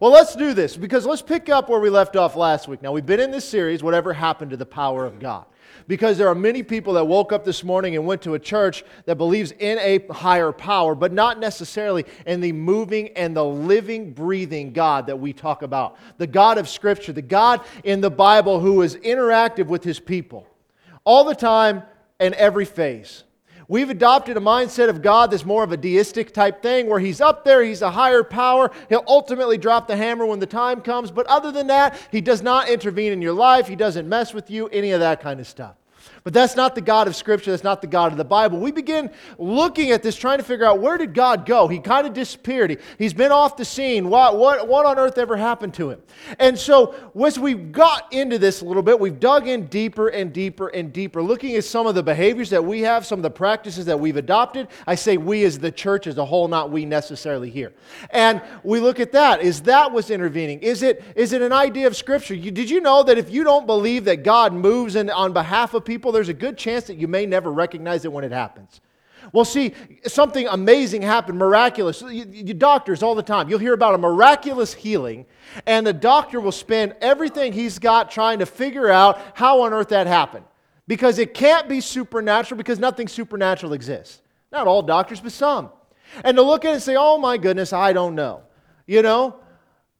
Well, let's do this because let's pick up where we left off last week. Now, we've been in this series, Whatever Happened to the Power of God. Because there are many people that woke up this morning and went to a church that believes in a higher power, but not necessarily in the moving and the living, breathing God that we talk about. The God of Scripture, the God in the Bible who is interactive with his people all the time and every phase. We've adopted a mindset of God that's more of a deistic type thing where He's up there, He's a higher power. He'll ultimately drop the hammer when the time comes. But other than that, He does not intervene in your life, He doesn't mess with you, any of that kind of stuff. But that's not the God of Scripture. That's not the God of the Bible. We begin looking at this, trying to figure out where did God go? He kind of disappeared. He, has been off the scene. What, what, what on earth ever happened to him? And so, as we've got into this a little bit, we've dug in deeper and deeper and deeper, looking at some of the behaviors that we have, some of the practices that we've adopted. I say we as the church as a whole, not we necessarily here. And we look at that. Is that what's intervening? Is it, is it an idea of Scripture? You, did you know that if you don't believe that God moves in, on behalf of people, there's a good chance that you may never recognize it when it happens. Well, see, something amazing happened, miraculous. You, you, doctors all the time, you'll hear about a miraculous healing, and the doctor will spend everything he's got trying to figure out how on earth that happened. Because it can't be supernatural, because nothing supernatural exists. Not all doctors, but some. And to look at it and say, oh my goodness, I don't know. You know,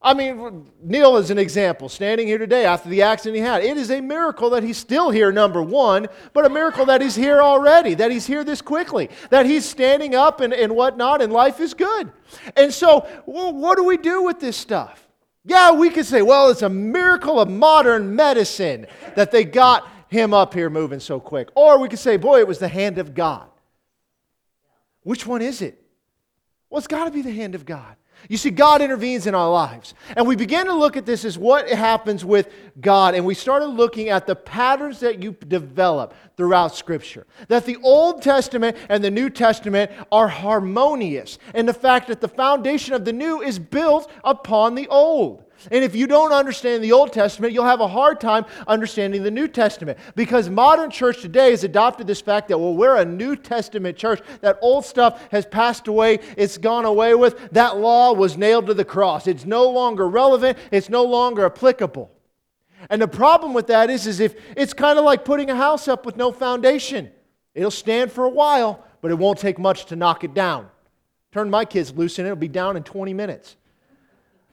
I mean, Neil is an example, standing here today after the accident he had. It is a miracle that he's still here, number one, but a miracle that he's here already, that he's here this quickly, that he's standing up and, and whatnot, and life is good. And so, well, what do we do with this stuff? Yeah, we could say, well, it's a miracle of modern medicine that they got him up here moving so quick. Or we could say, boy, it was the hand of God. Which one is it? Well, it's got to be the hand of God. You see, God intervenes in our lives. And we began to look at this as what happens with God. And we started looking at the patterns that you develop throughout Scripture. That the Old Testament and the New Testament are harmonious. And the fact that the foundation of the new is built upon the old. And if you don't understand the Old Testament, you'll have a hard time understanding the New Testament. Because modern church today has adopted this fact that, well, we're a New Testament church. That old stuff has passed away, it's gone away with. That law was nailed to the cross. It's no longer relevant, it's no longer applicable. And the problem with that is, is if it's kind of like putting a house up with no foundation. It'll stand for a while, but it won't take much to knock it down. Turn my kids loose and it'll be down in 20 minutes.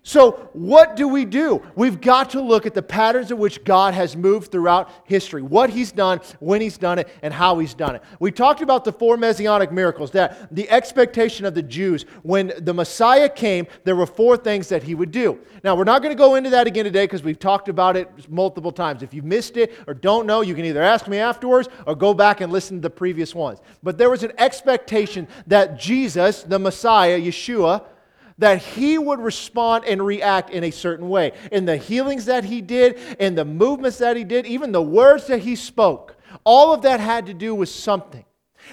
So, what do we do? We've got to look at the patterns in which God has moved throughout history, what He's done, when He's done it, and how He's done it. We talked about the four messianic miracles, that the expectation of the Jews, when the Messiah came, there were four things that He would do. Now, we're not going to go into that again today because we've talked about it multiple times. If you missed it or don't know, you can either ask me afterwards or go back and listen to the previous ones. But there was an expectation that Jesus, the Messiah, Yeshua, that he would respond and react in a certain way. In the healings that he did, in the movements that he did, even the words that he spoke, all of that had to do with something.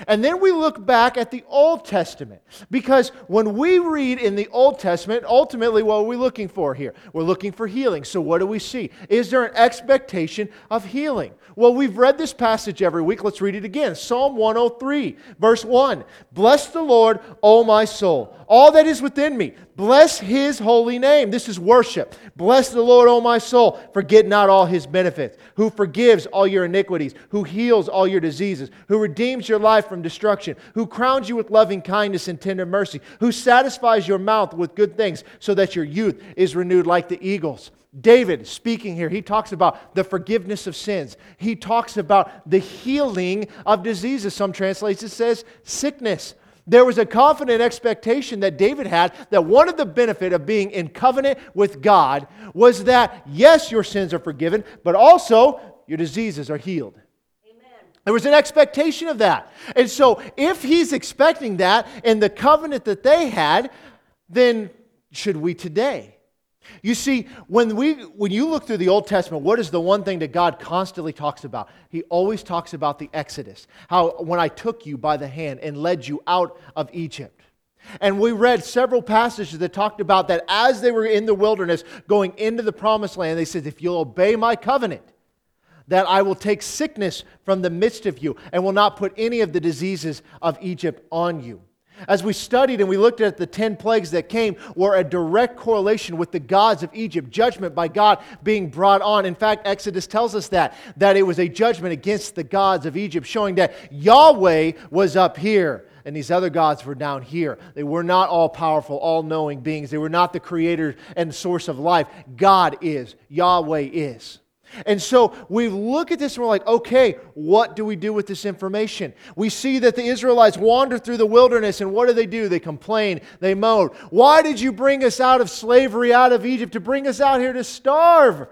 And then we look back at the Old Testament because when we read in the Old Testament, ultimately, what are we looking for here? We're looking for healing. So, what do we see? Is there an expectation of healing? Well, we've read this passage every week. Let's read it again. Psalm 103, verse 1. Bless the Lord, O my soul, all that is within me. Bless his holy name. This is worship. Bless the Lord, O my soul. Forget not all his benefits, who forgives all your iniquities, who heals all your diseases, who redeems your life from destruction, who crowns you with loving kindness and tender mercy, who satisfies your mouth with good things so that your youth is renewed like the eagles. David, speaking here, he talks about the forgiveness of sins. He talks about the healing of diseases. Some translations says sickness. There was a confident expectation that David had that one of the benefit of being in covenant with God was that yes, your sins are forgiven, but also your diseases are healed. There was an expectation of that. And so, if he's expecting that in the covenant that they had, then should we today? You see, when, we, when you look through the Old Testament, what is the one thing that God constantly talks about? He always talks about the Exodus. How when I took you by the hand and led you out of Egypt. And we read several passages that talked about that as they were in the wilderness going into the promised land, they said, If you'll obey my covenant, that I will take sickness from the midst of you and will not put any of the diseases of Egypt on you. As we studied and we looked at the 10 plagues that came, were a direct correlation with the gods of Egypt, judgment by God being brought on. In fact, Exodus tells us that, that it was a judgment against the gods of Egypt, showing that Yahweh was up here and these other gods were down here. They were not all powerful, all knowing beings. They were not the creator and source of life. God is, Yahweh is. And so we look at this and we're like, okay, what do we do with this information? We see that the Israelites wander through the wilderness, and what do they do? They complain, they moan. Why did you bring us out of slavery, out of Egypt, to bring us out here to starve?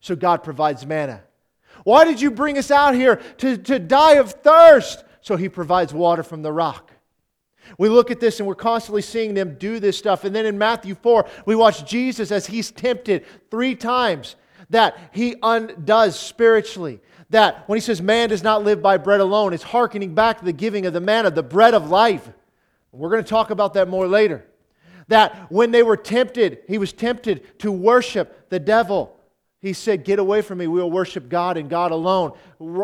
So God provides manna. Why did you bring us out here to, to die of thirst? So He provides water from the rock. We look at this and we're constantly seeing them do this stuff. And then in Matthew 4, we watch Jesus as he's tempted three times that he undoes spiritually. That when he says man does not live by bread alone, it's hearkening back to the giving of the manna, the bread of life. We're going to talk about that more later. That when they were tempted, he was tempted to worship the devil. He said, Get away from me. We will worship God and God alone.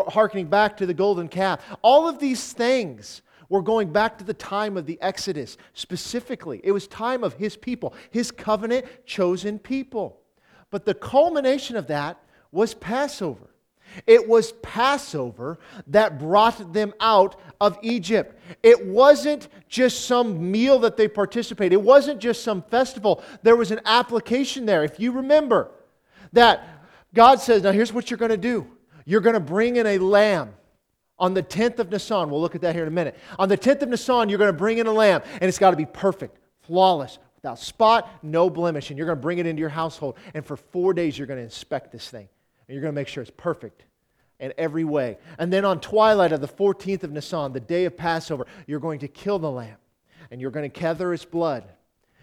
Harkening back to the golden calf. All of these things were going back to the time of the Exodus specifically. It was time of his people, his covenant chosen people. But the culmination of that was Passover. It was Passover that brought them out of Egypt. It wasn't just some meal that they participated. It wasn't just some festival. There was an application there. If you remember that God says, now here's what you're going to do. You're going to bring in a lamb on the 10th of Nisan. We'll look at that here in a minute. On the 10th of Nisan, you're going to bring in a lamb, and it's got to be perfect, flawless, without spot, no blemish, and you're going to bring it into your household. And for four days, you're going to inspect this thing, and you're going to make sure it's perfect in every way. And then on twilight of the 14th of Nisan, the day of Passover, you're going to kill the lamb, and you're going to gather its blood,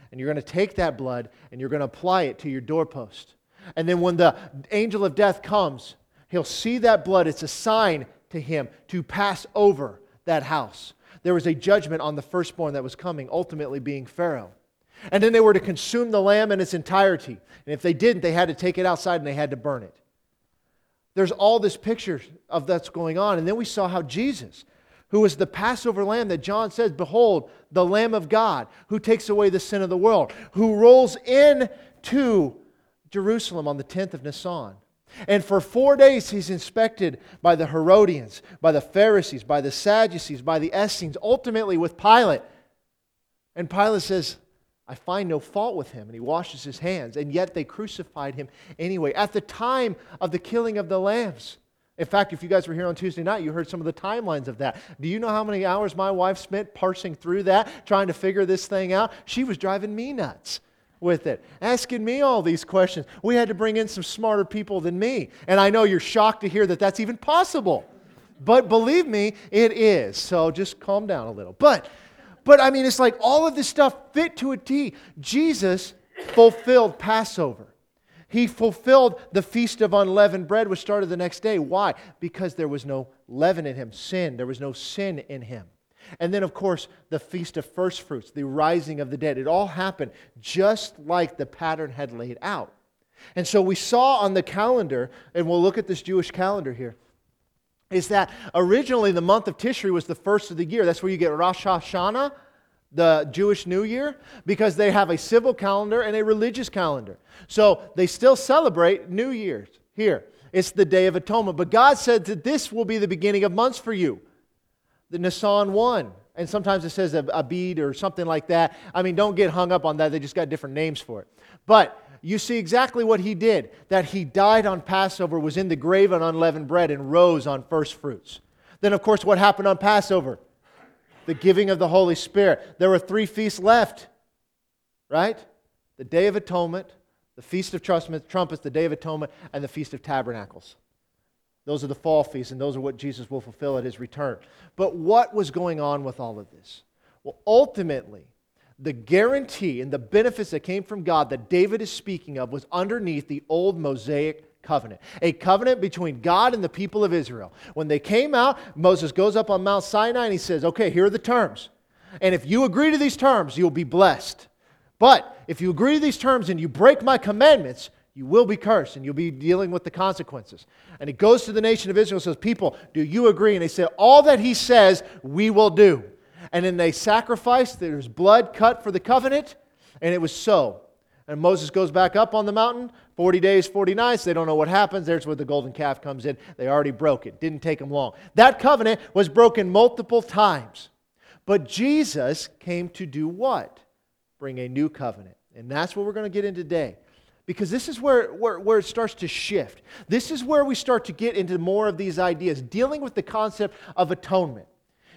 and you're going to take that blood, and you're going to apply it to your doorpost. And then when the angel of death comes, he'll see that blood. It's a sign to him to pass over that house. There was a judgment on the firstborn that was coming, ultimately being Pharaoh. And then they were to consume the lamb in its entirety. And if they didn't, they had to take it outside and they had to burn it. There's all this picture of that's going on. And then we saw how Jesus, who was the Passover lamb that John says, Behold, the Lamb of God, who takes away the sin of the world, who rolls into Jerusalem on the 10th of Nisan. And for four days, he's inspected by the Herodians, by the Pharisees, by the Sadducees, by the Essenes, ultimately with Pilate. And Pilate says, I find no fault with him. And he washes his hands. And yet they crucified him anyway. At the time of the killing of the lambs. In fact, if you guys were here on Tuesday night, you heard some of the timelines of that. Do you know how many hours my wife spent parsing through that, trying to figure this thing out? She was driving me nuts with it, asking me all these questions. We had to bring in some smarter people than me. And I know you're shocked to hear that that's even possible. But believe me, it is. So just calm down a little. But but I mean, it's like all of this stuff fit to a T. Jesus fulfilled Passover. He fulfilled the Feast of Unleavened Bread, which started the next day. Why? Because there was no leaven in him, sin. There was no sin in him. And then, of course, the Feast of First Fruits, the rising of the dead. It all happened just like the pattern had laid out. And so we saw on the calendar, and we'll look at this Jewish calendar here, is that originally the month of Tishri was the first of the year. That's where you get Rosh Hashanah, the Jewish New Year, because they have a civil calendar and a religious calendar. So they still celebrate New Year's here. It's the Day of Atonement. But God said that this will be the beginning of months for you. The Nisan 1. And sometimes it says a, Abib or something like that. I mean, don't get hung up on that. They just got different names for it. But you see exactly what he did that he died on Passover, was in the grave on unleavened bread, and rose on first fruits. Then, of course, what happened on Passover? The giving of the Holy Spirit. There were three feasts left, right? The Day of Atonement, the Feast of Trumpets, the Day of Atonement, and the Feast of Tabernacles. Those are the fall feasts, and those are what Jesus will fulfill at his return. But what was going on with all of this? Well, ultimately, the guarantee and the benefits that came from God that David is speaking of was underneath the old Mosaic covenant, a covenant between God and the people of Israel. When they came out, Moses goes up on Mount Sinai and he says, Okay, here are the terms. And if you agree to these terms, you'll be blessed. But if you agree to these terms and you break my commandments, you will be cursed and you'll be dealing with the consequences. And he goes to the nation of Israel and says, People, do you agree? And they say, All that he says, we will do. And then they sacrificed, there's blood cut for the covenant, and it was so. And Moses goes back up on the mountain, 40 days, 40 nights. They don't know what happens. There's where the golden calf comes in. They already broke it. Didn't take them long. That covenant was broken multiple times. But Jesus came to do what? Bring a new covenant. And that's what we're going to get into today. Because this is where, where, where it starts to shift. This is where we start to get into more of these ideas, dealing with the concept of atonement.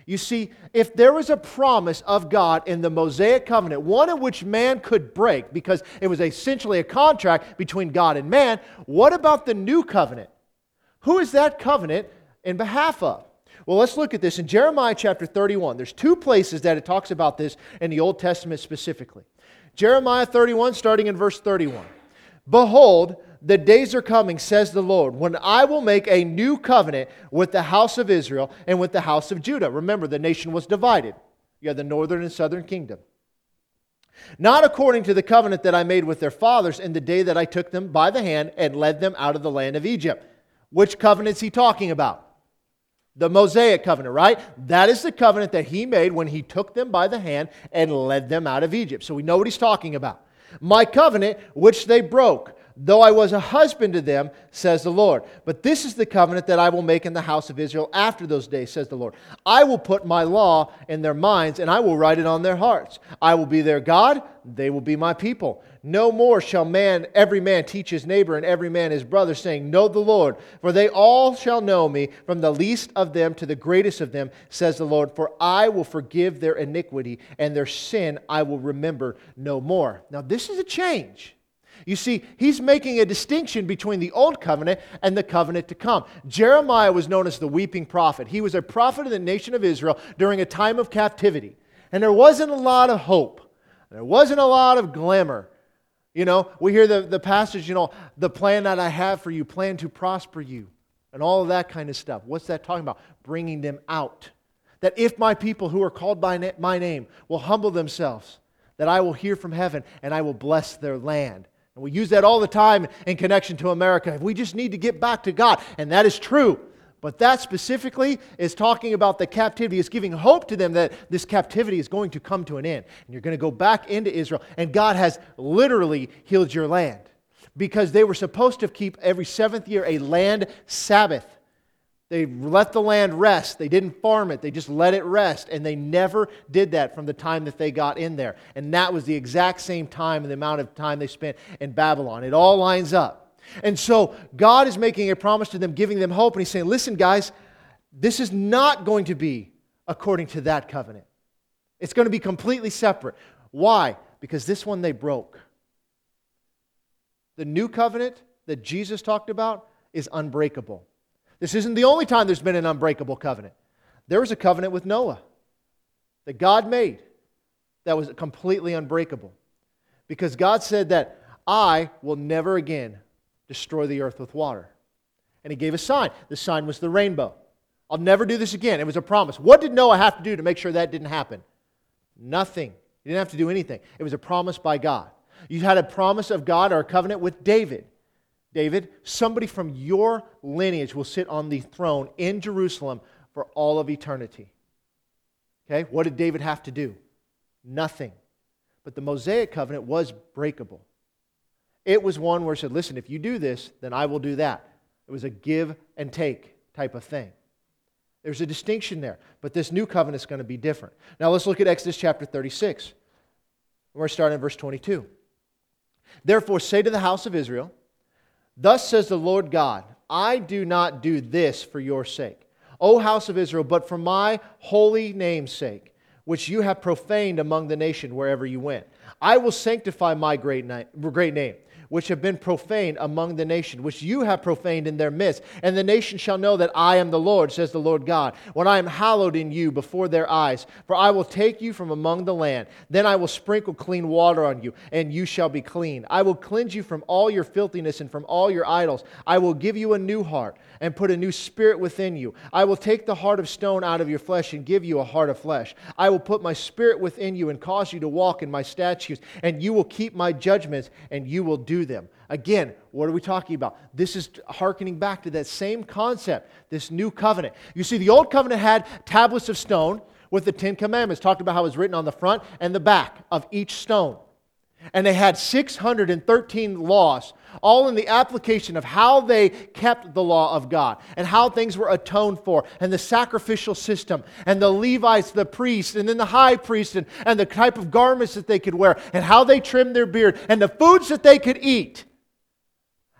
You see, if there was a promise of God in the Mosaic covenant, one in which man could break because it was essentially a contract between God and man, what about the new covenant? Who is that covenant in behalf of? Well, let's look at this in Jeremiah chapter 31. There's two places that it talks about this in the Old Testament specifically. Jeremiah 31, starting in verse 31. Behold, the days are coming, says the Lord, when I will make a new covenant with the house of Israel and with the house of Judah. Remember, the nation was divided. You had the northern and southern kingdom. Not according to the covenant that I made with their fathers in the day that I took them by the hand and led them out of the land of Egypt. Which covenant is he talking about? The Mosaic covenant, right? That is the covenant that he made when he took them by the hand and led them out of Egypt. So we know what he's talking about. My covenant, which they broke though I was a husband to them, says the Lord. But this is the covenant that I will make in the house of Israel after those days, says the Lord. I will put my law in their minds, and I will write it on their hearts. I will be their God, they will be my people. No more shall man, every man teach his neighbor and every man his brother, saying, Know the Lord, for they all shall know me, from the least of them to the greatest of them, says the Lord. For I will forgive their iniquity, and their sin I will remember no more. Now, this is a change. You see, he's making a distinction between the old covenant and the covenant to come. Jeremiah was known as the weeping prophet. He was a prophet of the nation of Israel during a time of captivity. And there wasn't a lot of hope, there wasn't a lot of glamour. You know, we hear the, the passage, you know, the plan that I have for you, plan to prosper you, and all of that kind of stuff. What's that talking about? Bringing them out. That if my people who are called by my name will humble themselves, that I will hear from heaven and I will bless their land. And we use that all the time in connection to America. We just need to get back to God. And that is true. But that specifically is talking about the captivity. It's giving hope to them that this captivity is going to come to an end. And you're going to go back into Israel. And God has literally healed your land. Because they were supposed to keep every seventh year a land Sabbath. They let the land rest. They didn't farm it, they just let it rest. And they never did that from the time that they got in there. And that was the exact same time and the amount of time they spent in Babylon. It all lines up. And so God is making a promise to them, giving them hope. And He's saying, listen, guys, this is not going to be according to that covenant. It's going to be completely separate. Why? Because this one they broke. The new covenant that Jesus talked about is unbreakable. This isn't the only time there's been an unbreakable covenant. There was a covenant with Noah that God made that was completely unbreakable. Because God said that I will never again destroy the earth with water. And He gave a sign. The sign was the rainbow. I'll never do this again. It was a promise. What did Noah have to do to make sure that didn't happen? Nothing. He didn't have to do anything. It was a promise by God. You had a promise of God or a covenant with David. David, somebody from your lineage will sit on the throne in Jerusalem for all of eternity. Okay, what did David have to do? Nothing. But the Mosaic covenant was breakable. It was one where it said, listen, if you do this, then I will do that. It was a give and take type of thing. There's a distinction there, but this new covenant is going to be different. Now let's look at Exodus chapter 36. We're starting in verse 22. Therefore, say to the house of Israel, Thus says the Lord God, I do not do this for your sake, O house of Israel, but for my holy name's sake, which you have profaned among the nation wherever you went. I will sanctify my great name, great name which have been profaned among the nation, which you have profaned in their midst. And the nation shall know that I am the Lord, says the Lord God, when I am hallowed in you before their eyes. For I will take you from among the land. Then I will sprinkle clean water on you, and you shall be clean. I will cleanse you from all your filthiness and from all your idols. I will give you a new heart and put a new spirit within you. I will take the heart of stone out of your flesh and give you a heart of flesh. I will put my spirit within you and cause you to walk in my statutes, and you will keep my judgments, and you will do them. Again, what are we talking about? This is hearkening back to that same concept, this new covenant. You see, the old covenant had tablets of stone with the Ten Commandments, talked about how it was written on the front and the back of each stone. And they had 613 laws, all in the application of how they kept the law of God and how things were atoned for, and the sacrificial system, and the Levites, the priests, and then the high priest, and, and the type of garments that they could wear, and how they trimmed their beard, and the foods that they could eat.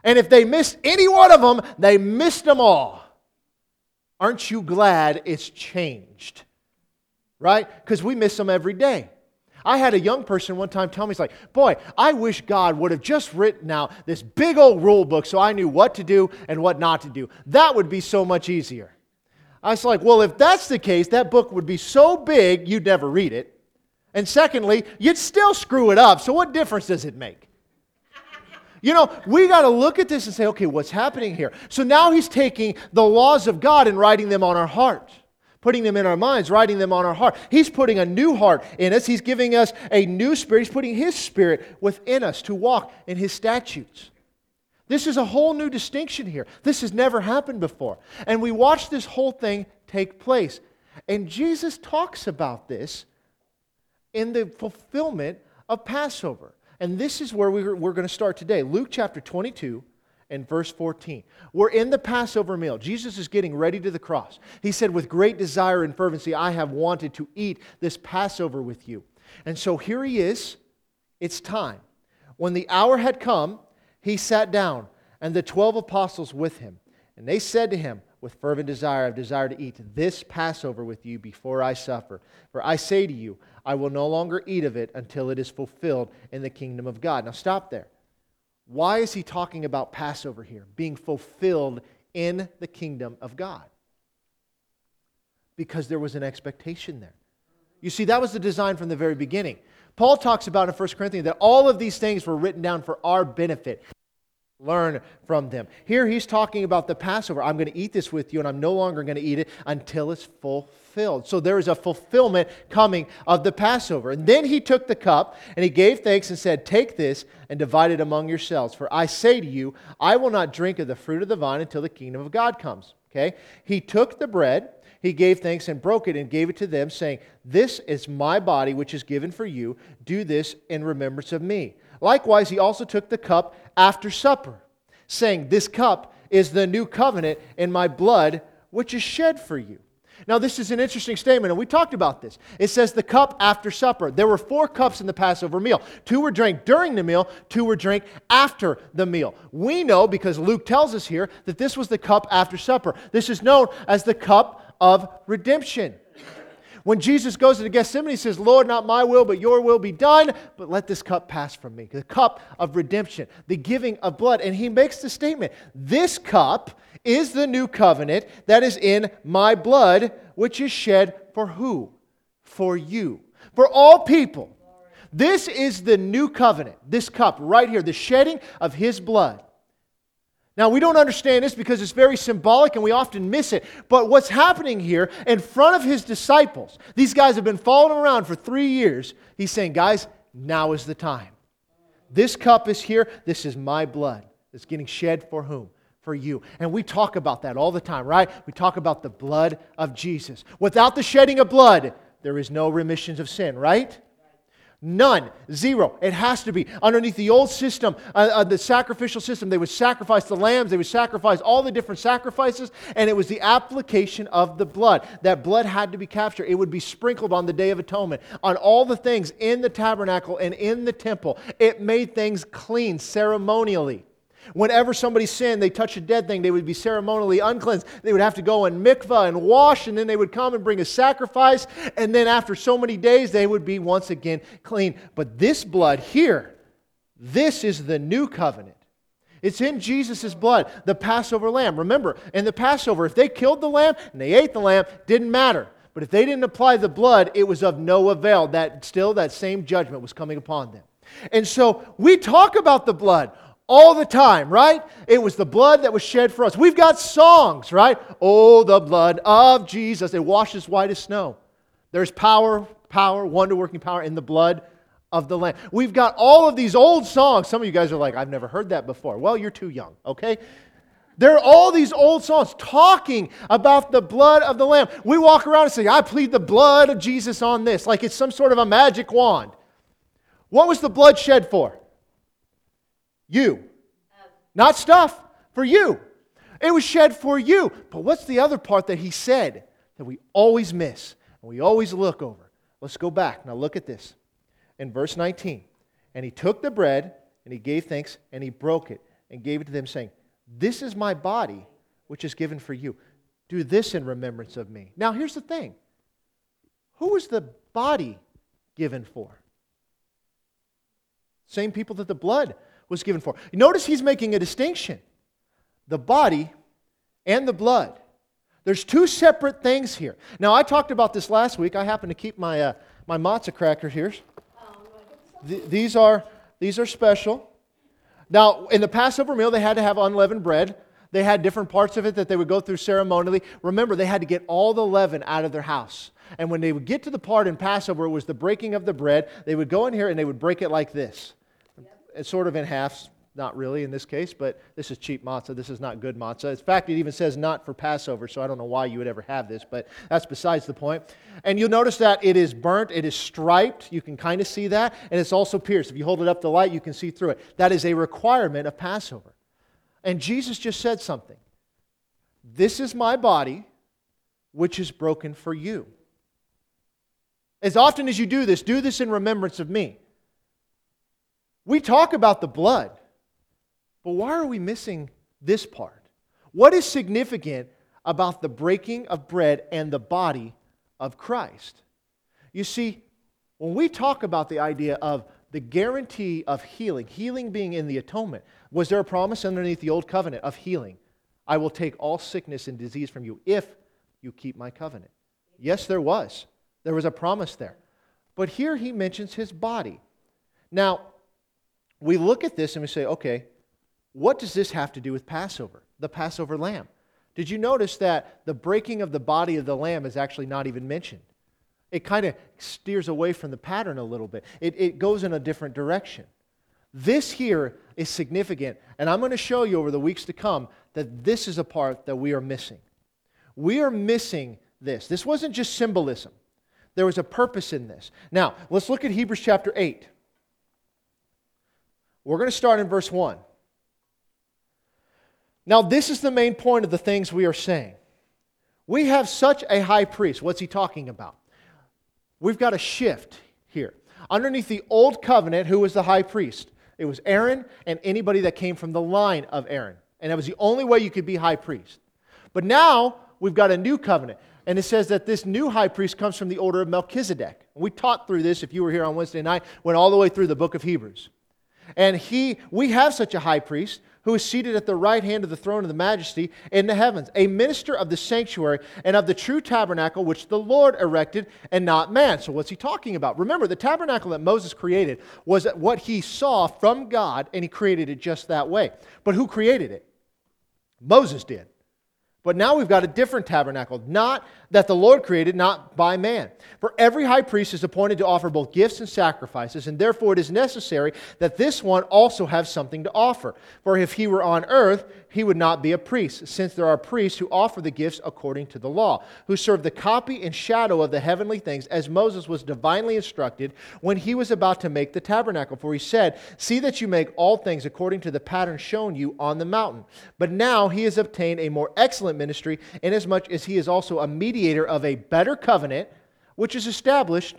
And if they missed any one of them, they missed them all. Aren't you glad it's changed? Right? Because we miss them every day. I had a young person one time tell me, he's like, Boy, I wish God would have just written out this big old rule book so I knew what to do and what not to do. That would be so much easier. I was like, Well, if that's the case, that book would be so big you'd never read it. And secondly, you'd still screw it up. So what difference does it make? You know, we got to look at this and say, okay, what's happening here? So now he's taking the laws of God and writing them on our heart putting them in our minds, writing them on our heart. He's putting a new heart in us. He's giving us a new spirit. He's putting His spirit within us to walk in His statutes. This is a whole new distinction here. This has never happened before. And we watch this whole thing take place. And Jesus talks about this in the fulfillment of Passover. And this is where we're, we're going to start today. Luke chapter 22 and verse 14. We're in the Passover meal. Jesus is getting ready to the cross. He said, With great desire and fervency, I have wanted to eat this Passover with you. And so here he is. It's time. When the hour had come, he sat down, and the twelve apostles with him. And they said to him, With fervent desire, I've desired to eat this Passover with you before I suffer. For I say to you, I will no longer eat of it until it is fulfilled in the kingdom of God. Now stop there. Why is he talking about Passover here? Being fulfilled in the kingdom of God. Because there was an expectation there. You see, that was the design from the very beginning. Paul talks about in 1 Corinthians that all of these things were written down for our benefit. Learn from them. Here he's talking about the Passover. I'm going to eat this with you, and I'm no longer going to eat it until it's fulfilled. So there is a fulfillment coming of the Passover. And then he took the cup and he gave thanks and said, Take this and divide it among yourselves. For I say to you, I will not drink of the fruit of the vine until the kingdom of God comes. Okay? He took the bread, he gave thanks and broke it and gave it to them, saying, This is my body which is given for you. Do this in remembrance of me. Likewise, he also took the cup after supper, saying, This cup is the new covenant in my blood which is shed for you. Now, this is an interesting statement, and we talked about this. It says the cup after supper. There were four cups in the Passover meal. Two were drank during the meal, two were drank after the meal. We know, because Luke tells us here, that this was the cup after supper. This is known as the cup of redemption. When Jesus goes to Gethsemane, he says, Lord, not my will, but your will be done, but let this cup pass from me. The cup of redemption, the giving of blood. And he makes the statement this cup is the new covenant that is in my blood, which is shed for who? For you. For all people. This is the new covenant, this cup right here, the shedding of his blood. Now, we don't understand this because it's very symbolic and we often miss it. But what's happening here in front of his disciples, these guys have been following around for three years. He's saying, guys, now is the time. This cup is here. This is my blood. It's getting shed for whom? For you. And we talk about that all the time, right? We talk about the blood of Jesus. Without the shedding of blood, there is no remissions of sin, right? None. Zero. It has to be. Underneath the old system, uh, uh, the sacrificial system, they would sacrifice the lambs, they would sacrifice all the different sacrifices, and it was the application of the blood. That blood had to be captured. It would be sprinkled on the Day of Atonement, on all the things in the tabernacle and in the temple. It made things clean ceremonially. Whenever somebody sinned, they touched a dead thing, they would be ceremonially uncleansed. They would have to go in mikvah and wash, and then they would come and bring a sacrifice. And then after so many days, they would be once again clean. But this blood here, this is the new covenant. It's in Jesus' blood, the Passover lamb. Remember, in the Passover, if they killed the lamb and they ate the lamb, didn't matter. But if they didn't apply the blood, it was of no avail. That still that same judgment was coming upon them. And so we talk about the blood all the time, right? It was the blood that was shed for us. We've got songs, right? Oh, the blood of Jesus. It washes white as snow. There's power, power, wonder working power in the blood of the Lamb. We've got all of these old songs. Some of you guys are like, I've never heard that before. Well, you're too young, okay? There are all these old songs talking about the blood of the Lamb. We walk around and say, I plead the blood of Jesus on this, like it's some sort of a magic wand. What was the blood shed for? You. Not stuff, for you. It was shed for you. But what's the other part that he said that we always miss and we always look over? Let's go back. Now look at this. In verse 19, and he took the bread and he gave thanks and he broke it and gave it to them, saying, This is my body, which is given for you. Do this in remembrance of me. Now here's the thing who was the body given for? Same people that the blood was given for. Notice he's making a distinction the body and the blood. There's two separate things here. Now, I talked about this last week. I happen to keep my, uh, my matzah crackers here. Th- these, are, these are special. Now, in the Passover meal, they had to have unleavened bread. They had different parts of it that they would go through ceremonially. Remember, they had to get all the leaven out of their house. And when they would get to the part in Passover, it was the breaking of the bread. They would go in here and they would break it like this. It's sort of in halves, not really in this case, but this is cheap matzah. This is not good matzah. In fact, it even says not for Passover, so I don't know why you would ever have this, but that's besides the point. And you'll notice that it is burnt, it is striped. You can kind of see that. And it's also pierced. If you hold it up to light, you can see through it. That is a requirement of Passover. And Jesus just said something This is my body, which is broken for you. As often as you do this, do this in remembrance of me. We talk about the blood, but why are we missing this part? What is significant about the breaking of bread and the body of Christ? You see, when we talk about the idea of the guarantee of healing, healing being in the atonement, was there a promise underneath the old covenant of healing? I will take all sickness and disease from you if you keep my covenant. Yes, there was. There was a promise there. But here he mentions his body. Now, we look at this and we say, okay, what does this have to do with Passover, the Passover lamb? Did you notice that the breaking of the body of the lamb is actually not even mentioned? It kind of steers away from the pattern a little bit, it, it goes in a different direction. This here is significant, and I'm going to show you over the weeks to come that this is a part that we are missing. We are missing this. This wasn't just symbolism, there was a purpose in this. Now, let's look at Hebrews chapter 8. We're going to start in verse 1. Now, this is the main point of the things we are saying. We have such a high priest. What's he talking about? We've got a shift here. Underneath the old covenant, who was the high priest? It was Aaron and anybody that came from the line of Aaron. And that was the only way you could be high priest. But now we've got a new covenant. And it says that this new high priest comes from the order of Melchizedek. We taught through this, if you were here on Wednesday night, went all the way through the book of Hebrews. And he, we have such a high priest who is seated at the right hand of the throne of the majesty in the heavens, a minister of the sanctuary and of the true tabernacle which the Lord erected and not man. So, what's he talking about? Remember, the tabernacle that Moses created was what he saw from God, and he created it just that way. But who created it? Moses did. But now we've got a different tabernacle, not that the Lord created, not by man. For every high priest is appointed to offer both gifts and sacrifices, and therefore it is necessary that this one also have something to offer. For if he were on earth, he would not be a priest, since there are priests who offer the gifts according to the law, who serve the copy and shadow of the heavenly things, as Moses was divinely instructed when he was about to make the tabernacle. For he said, See that you make all things according to the pattern shown you on the mountain. But now he has obtained a more excellent ministry, inasmuch as he is also a mediator of a better covenant, which is established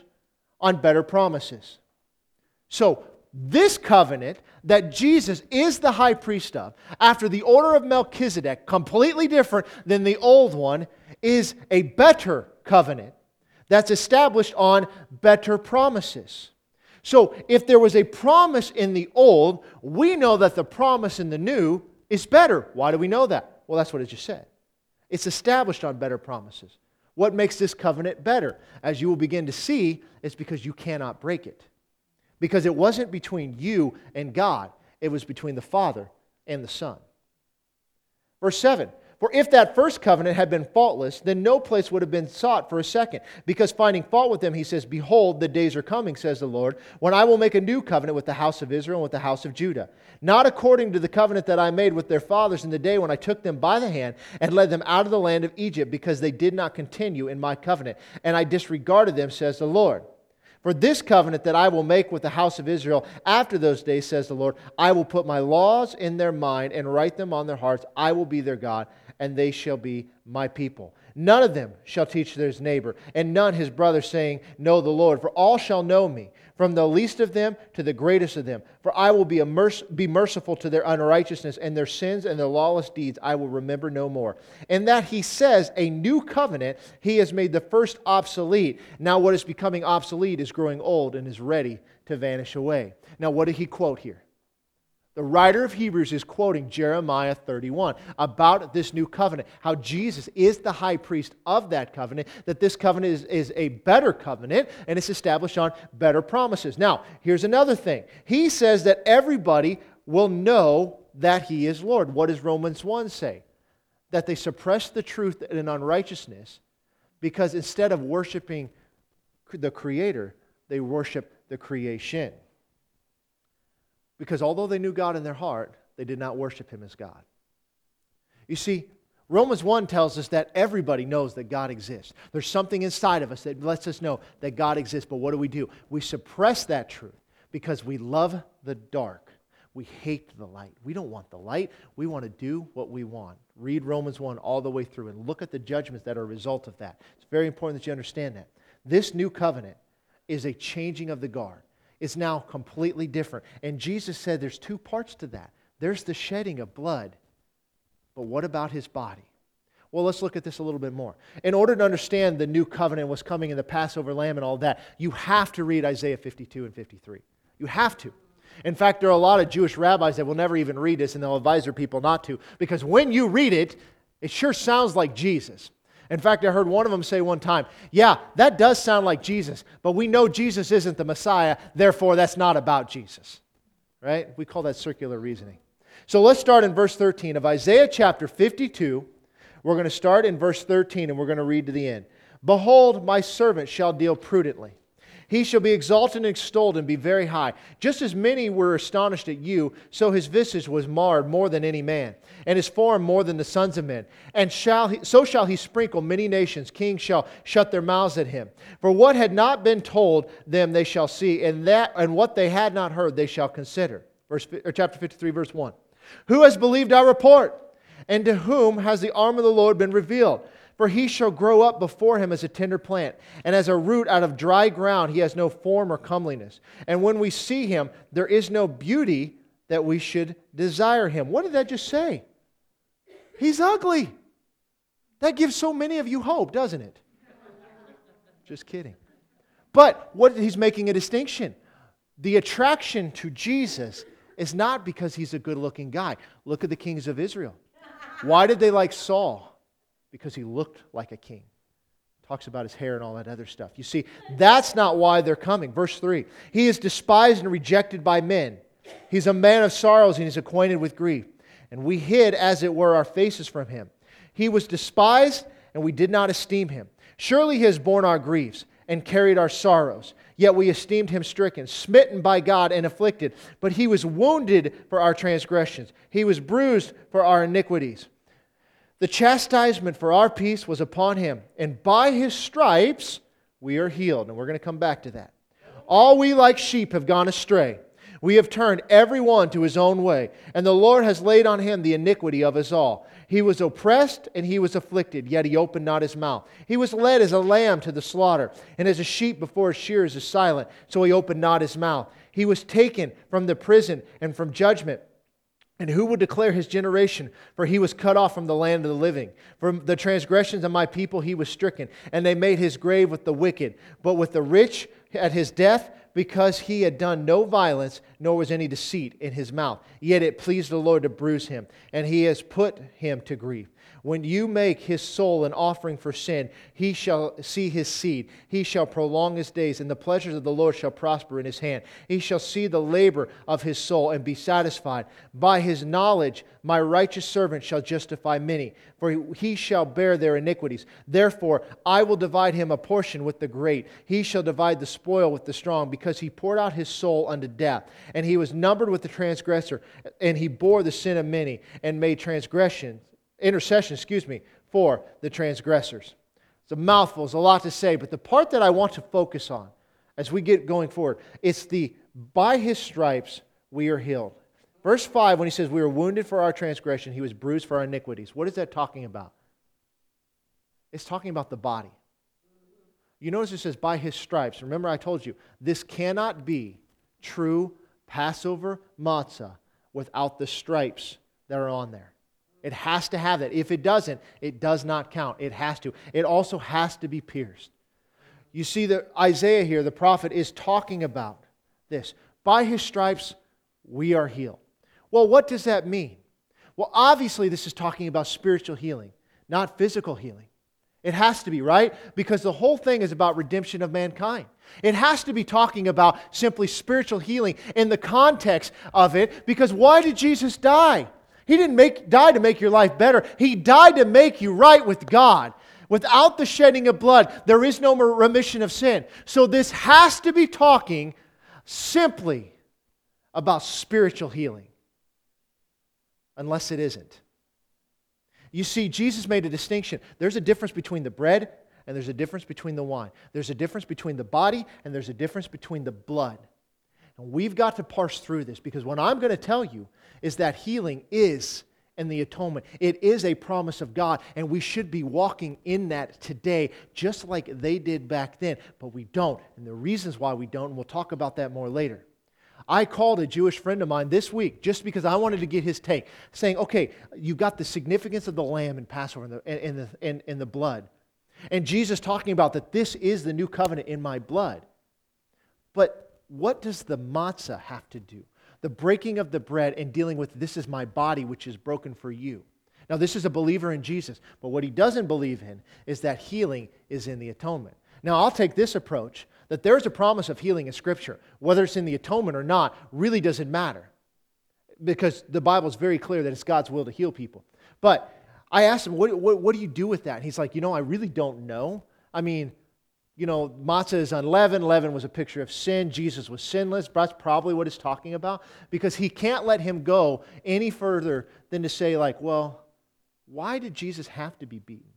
on better promises. So, this covenant that Jesus is the high priest of, after the order of Melchizedek, completely different than the old one, is a better covenant that's established on better promises. So, if there was a promise in the old, we know that the promise in the new is better. Why do we know that? Well, that's what it just said. It's established on better promises. What makes this covenant better? As you will begin to see, it's because you cannot break it because it wasn't between you and God, it was between the Father and the Son. Verse 7 For if that first covenant had been faultless, then no place would have been sought for a second. Because finding fault with them, he says, Behold, the days are coming, says the Lord, when I will make a new covenant with the house of Israel and with the house of Judah. Not according to the covenant that I made with their fathers in the day when I took them by the hand and led them out of the land of Egypt, because they did not continue in my covenant. And I disregarded them, says the Lord. For this covenant that I will make with the house of Israel after those days, says the Lord, I will put my laws in their mind and write them on their hearts. I will be their God and they shall be my people. None of them shall teach his neighbor, and none his brother, saying, Know the Lord. For all shall know me, from the least of them to the greatest of them. For I will be, be merciful to their unrighteousness, and their sins and their lawless deeds I will remember no more. And that he says, A new covenant, he has made the first obsolete. Now what is becoming obsolete is growing old and is ready to vanish away. Now, what did he quote here? The writer of Hebrews is quoting Jeremiah 31 about this new covenant, how Jesus is the high priest of that covenant, that this covenant is, is a better covenant and it's established on better promises. Now, here's another thing. He says that everybody will know that he is Lord. What does Romans 1 say? That they suppress the truth in unrighteousness because instead of worshiping the Creator, they worship the creation. Because although they knew God in their heart, they did not worship Him as God. You see, Romans 1 tells us that everybody knows that God exists. There's something inside of us that lets us know that God exists, but what do we do? We suppress that truth because we love the dark. We hate the light. We don't want the light. We want to do what we want. Read Romans 1 all the way through and look at the judgments that are a result of that. It's very important that you understand that. This new covenant is a changing of the guard is now completely different. And Jesus said there's two parts to that there's the shedding of blood, but what about his body? Well, let's look at this a little bit more. In order to understand the new covenant was coming in the Passover lamb and all that, you have to read Isaiah 52 and 53. You have to. In fact, there are a lot of Jewish rabbis that will never even read this and they'll advise their people not to because when you read it, it sure sounds like Jesus. In fact, I heard one of them say one time, Yeah, that does sound like Jesus, but we know Jesus isn't the Messiah, therefore that's not about Jesus. Right? We call that circular reasoning. So let's start in verse 13 of Isaiah chapter 52. We're going to start in verse 13 and we're going to read to the end. Behold, my servant shall deal prudently. He shall be exalted and extolled and be very high. Just as many were astonished at you, so his visage was marred more than any man, and his form more than the sons of men. And shall he, so shall he sprinkle many nations. Kings shall shut their mouths at him. For what had not been told them they shall see, and, that, and what they had not heard they shall consider. Verse, chapter 53, verse 1. Who has believed our report? And to whom has the arm of the Lord been revealed? For he shall grow up before him as a tender plant, and as a root out of dry ground, he has no form or comeliness. And when we see him, there is no beauty that we should desire him. What did that just say? He's ugly. That gives so many of you hope, doesn't it? just kidding. But what he's making a distinction. The attraction to Jesus is not because he's a good looking guy. Look at the kings of Israel. Why did they like Saul? Because he looked like a king. Talks about his hair and all that other stuff. You see, that's not why they're coming. Verse 3 He is despised and rejected by men. He's a man of sorrows and he's acquainted with grief. And we hid, as it were, our faces from him. He was despised and we did not esteem him. Surely he has borne our griefs and carried our sorrows. Yet we esteemed him stricken, smitten by God, and afflicted. But he was wounded for our transgressions, he was bruised for our iniquities. The chastisement for our peace was upon him, and by his stripes we are healed. And we're going to come back to that. All we like sheep have gone astray. We have turned every one to his own way, and the Lord has laid on him the iniquity of us all. He was oppressed and he was afflicted, yet he opened not his mouth. He was led as a lamb to the slaughter, and as a sheep before his shearers is silent, so he opened not his mouth. He was taken from the prison and from judgment. And who will declare his generation? For he was cut off from the land of the living. From the transgressions of my people he was stricken, and they made his grave with the wicked, but with the rich at his death, because he had done no violence, nor was any deceit in his mouth. Yet it pleased the Lord to bruise him, and he has put him to grief. When you make his soul an offering for sin, he shall see his seed. He shall prolong his days, and the pleasures of the Lord shall prosper in his hand. He shall see the labor of his soul and be satisfied. By his knowledge, my righteous servant shall justify many, for he shall bear their iniquities. Therefore, I will divide him a portion with the great. He shall divide the spoil with the strong, because he poured out his soul unto death. And he was numbered with the transgressor, and he bore the sin of many, and made transgression intercession, excuse me, for the transgressors. It's a mouthful, it's a lot to say, but the part that I want to focus on as we get going forward, it's the by his stripes we are healed. Verse 5, when he says, We were wounded for our transgression, he was bruised for our iniquities. What is that talking about? It's talking about the body. You notice it says, By his stripes. Remember, I told you, this cannot be true Passover matzah without the stripes that are on there. It has to have that. If it doesn't, it does not count. It has to. It also has to be pierced. You see that Isaiah here, the prophet, is talking about this. By his stripes, we are healed. Well, what does that mean? Well, obviously, this is talking about spiritual healing, not physical healing. It has to be, right? Because the whole thing is about redemption of mankind. It has to be talking about simply spiritual healing in the context of it, because why did Jesus die? He didn't make, die to make your life better. He died to make you right with God. Without the shedding of blood, there is no remission of sin. So this has to be talking simply about spiritual healing, unless it isn't. You see, Jesus made a distinction. There's a difference between the bread and there's a difference between the wine. There's a difference between the body and there's a difference between the blood. And we've got to parse through this because what I'm going to tell you is that healing is in the atonement. It is a promise of God, and we should be walking in that today, just like they did back then, but we don't. And the reasons why we don't, and we'll talk about that more later. I called a Jewish friend of mine this week just because I wanted to get his take, saying, okay, you've got the significance of the lamb and Passover and the, and, the, and, and the blood. And Jesus talking about that this is the new covenant in my blood. But what does the matzah have to do? the breaking of the bread and dealing with this is my body, which is broken for you. Now, this is a believer in Jesus, but what he doesn't believe in is that healing is in the atonement. Now, I'll take this approach that there's a promise of healing in Scripture. Whether it's in the atonement or not really doesn't matter because the Bible is very clear that it's God's will to heal people. But I asked him, what, what, what do you do with that? And he's like, You know, I really don't know. I mean, you know, matzah is unleavened. Leaven was a picture of sin. Jesus was sinless. That's probably what he's talking about because he can't let him go any further than to say, like, well, why did Jesus have to be beaten?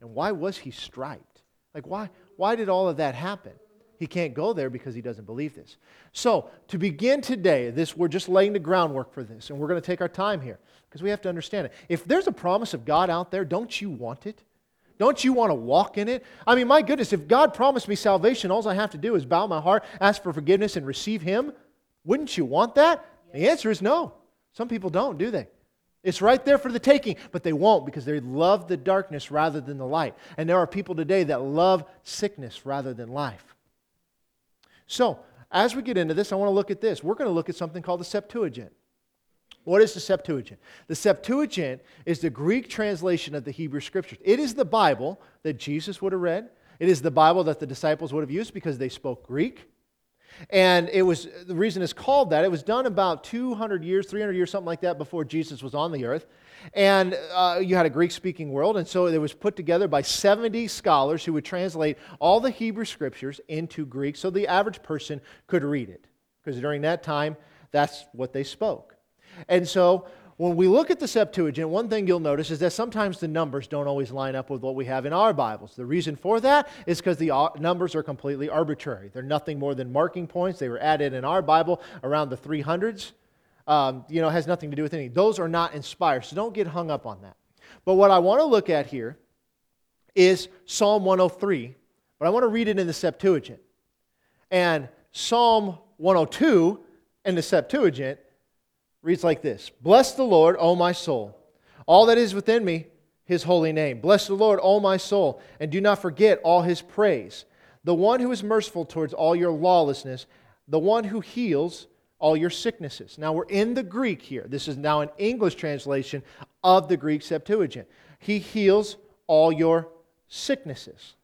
And why was he striped? Like, why, why did all of that happen? He can't go there because he doesn't believe this. So, to begin today, this we're just laying the groundwork for this, and we're going to take our time here because we have to understand it. If there's a promise of God out there, don't you want it? Don't you want to walk in it? I mean, my goodness, if God promised me salvation, all I have to do is bow my heart, ask for forgiveness, and receive Him. Wouldn't you want that? The answer is no. Some people don't, do they? It's right there for the taking, but they won't because they love the darkness rather than the light. And there are people today that love sickness rather than life. So, as we get into this, I want to look at this. We're going to look at something called the Septuagint. What is the Septuagint? The Septuagint is the Greek translation of the Hebrew Scriptures. It is the Bible that Jesus would have read. It is the Bible that the disciples would have used because they spoke Greek. And it was the reason it's called that. It was done about 200 years, 300 years, something like that, before Jesus was on the earth. And uh, you had a Greek speaking world. And so it was put together by 70 scholars who would translate all the Hebrew scriptures into Greek so the average person could read it. Because during that time, that's what they spoke. And so when we look at the Septuagint, one thing you'll notice is that sometimes the numbers don't always line up with what we have in our Bibles. The reason for that is because the uh, numbers are completely arbitrary. They're nothing more than marking points. They were added in our Bible around the 300s. Um, you know, has nothing to do with anything. Those are not inspired, so don't get hung up on that. But what I want to look at here is Psalm 103, but I want to read it in the Septuagint. And Psalm 102 in the Septuagint reads like this Bless the Lord, O my soul, all that is within me, his holy name. Bless the Lord, O my soul, and do not forget all his praise. The one who is merciful towards all your lawlessness, the one who heals all your sicknesses. Now we're in the Greek here. This is now an English translation of the Greek Septuagint. He heals all your sicknesses.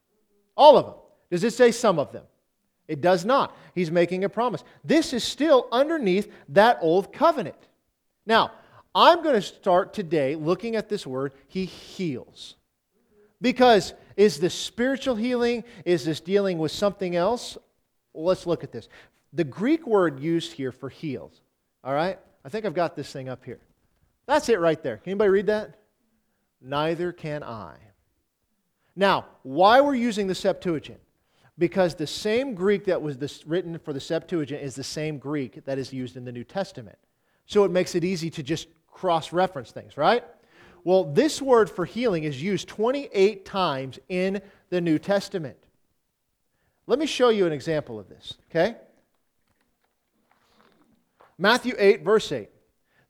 All of them. Does it say some of them? It does not. He's making a promise. This is still underneath that old covenant. Now, I'm going to start today looking at this word, he heals. Because is this spiritual healing? Is this dealing with something else? Well, let's look at this. The Greek word used here for heals, all right? I think I've got this thing up here. That's it right there. Can anybody read that? Neither can I. Now, why we're using the Septuagint? Because the same Greek that was this, written for the Septuagint is the same Greek that is used in the New Testament. So it makes it easy to just cross reference things, right? Well, this word for healing is used 28 times in the New Testament. Let me show you an example of this, okay? Matthew 8, verse 8.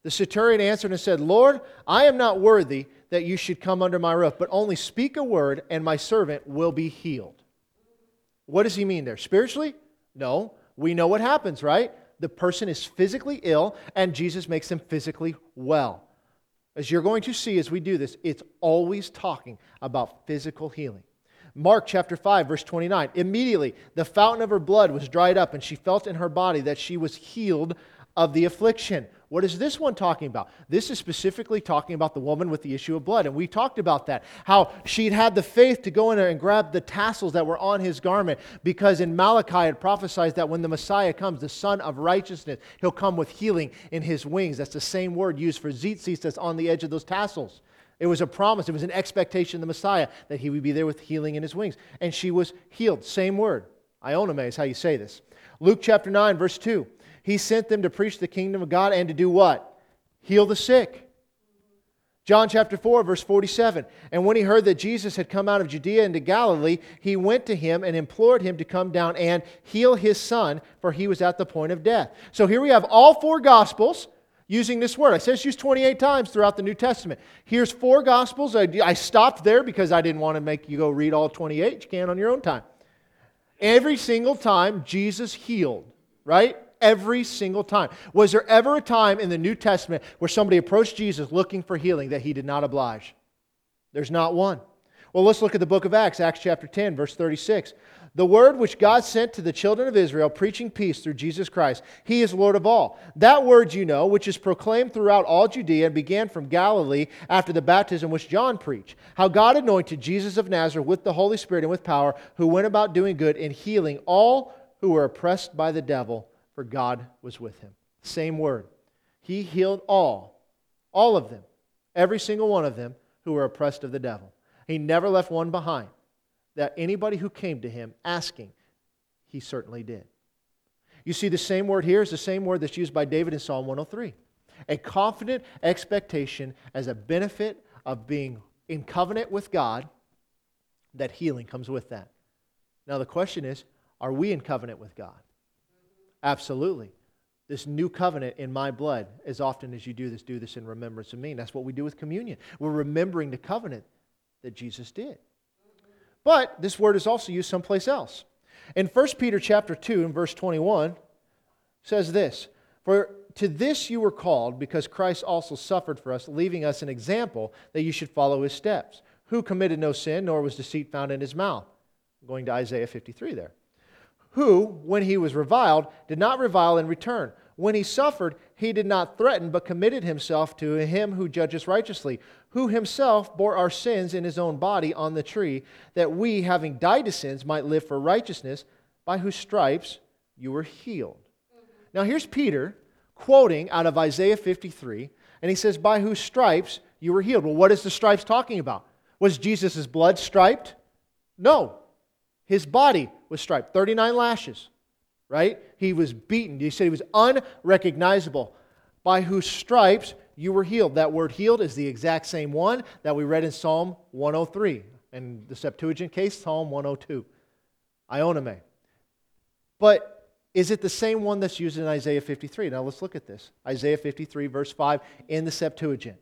The centurion answered and said, Lord, I am not worthy that you should come under my roof, but only speak a word, and my servant will be healed. What does he mean there? Spiritually? No. We know what happens, right? The person is physically ill, and Jesus makes them physically well. As you're going to see as we do this, it's always talking about physical healing. Mark chapter 5, verse 29. Immediately, the fountain of her blood was dried up, and she felt in her body that she was healed of the affliction. What is this one talking about? This is specifically talking about the woman with the issue of blood. And we talked about that. How she'd had the faith to go in there and grab the tassels that were on his garment, because in Malachi it prophesies that when the Messiah comes, the Sun of Righteousness, he'll come with healing in his wings. That's the same word used for tzitzis that's on the edge of those tassels. It was a promise, it was an expectation of the Messiah that he would be there with healing in his wings. And she was healed. Same word. iaomai is how you say this. Luke chapter 9, verse 2. He sent them to preach the kingdom of God and to do what? Heal the sick. John chapter 4, verse 47. And when he heard that Jesus had come out of Judea into Galilee, he went to him and implored him to come down and heal his son, for he was at the point of death. So here we have all four gospels using this word. I said it's used 28 times throughout the New Testament. Here's four gospels. I, I stopped there because I didn't want to make you go read all 28. You can on your own time. Every single time, Jesus healed, right? Every single time. Was there ever a time in the New Testament where somebody approached Jesus looking for healing that he did not oblige? There's not one. Well, let's look at the book of Acts, Acts chapter 10, verse 36. The word which God sent to the children of Israel, preaching peace through Jesus Christ. He is Lord of all. That word you know, which is proclaimed throughout all Judea and began from Galilee after the baptism which John preached. How God anointed Jesus of Nazareth with the Holy Spirit and with power, who went about doing good and healing all who were oppressed by the devil, for God was with him. Same word. He healed all, all of them, every single one of them who were oppressed of the devil. He never left one behind. That anybody who came to him asking, he certainly did. You see, the same word here is the same word that's used by David in Psalm 103 a confident expectation as a benefit of being in covenant with God, that healing comes with that. Now, the question is are we in covenant with God? Absolutely. This new covenant in my blood, as often as you do this, do this in remembrance of me. And that's what we do with communion. We're remembering the covenant that Jesus did. But this word is also used someplace else. In 1 Peter chapter 2 and verse 21 says this, For to this you were called, because Christ also suffered for us, leaving us an example that you should follow his steps, who committed no sin, nor was deceit found in his mouth. going to Isaiah 53 there who, when he was reviled, did not revile in return. When he suffered, he did not threaten, but committed himself to him who judges righteously, who himself bore our sins in his own body on the tree, that we, having died to sins, might live for righteousness, by whose stripes you were healed. Now, here's Peter quoting out of Isaiah 53, and he says, By whose stripes you were healed. Well, what is the stripes talking about? Was Jesus' blood striped? No. His body was striped, 39 lashes, right? He was beaten. He said he was unrecognizable. By whose stripes you were healed. That word healed is the exact same one that we read in Psalm 103. In the Septuagint case, Psalm 102. iaomai. But is it the same one that's used in Isaiah 53? Now let's look at this. Isaiah 53, verse 5, in the Septuagint.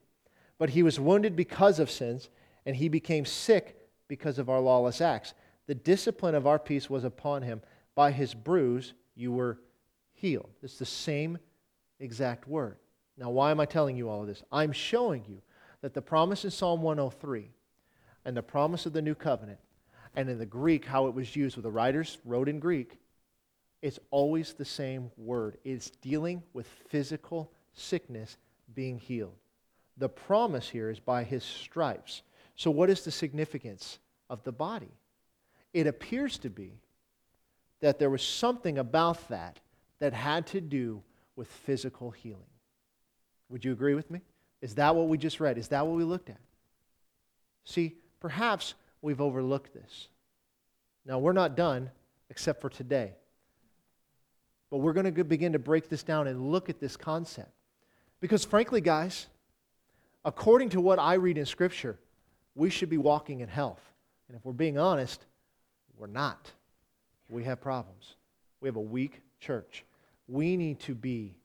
But he was wounded because of sins, and he became sick because of our lawless acts. The discipline of our peace was upon him. By his bruise you were healed. It's the same exact word. Now, why am I telling you all of this? I'm showing you that the promise in Psalm 103 and the promise of the new covenant, and in the Greek, how it was used, with the writers wrote in Greek, it's always the same word. It's dealing with physical sickness being healed. The promise here is by his stripes. So, what is the significance of the body? It appears to be that there was something about that that had to do with physical healing. Would you agree with me? Is that what we just read? Is that what we looked at? See, perhaps we've overlooked this. Now, we're not done except for today. But we're going to begin to break this down and look at this concept. Because, frankly, guys, according to what I read in Scripture, we should be walking in health. And if we're being honest, we're not. We have problems. We have a weak church. We need to be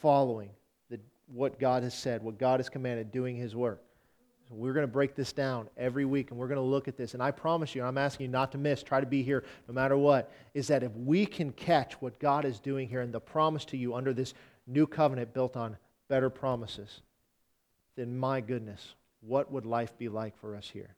following the, what God has said, what God has commanded, doing His work. So we're going to break this down every week and we're going to look at this. And I promise you, I'm asking you not to miss, try to be here no matter what, is that if we can catch what God is doing here and the promise to you under this new covenant built on better promises, then my goodness, what would life be like for us here?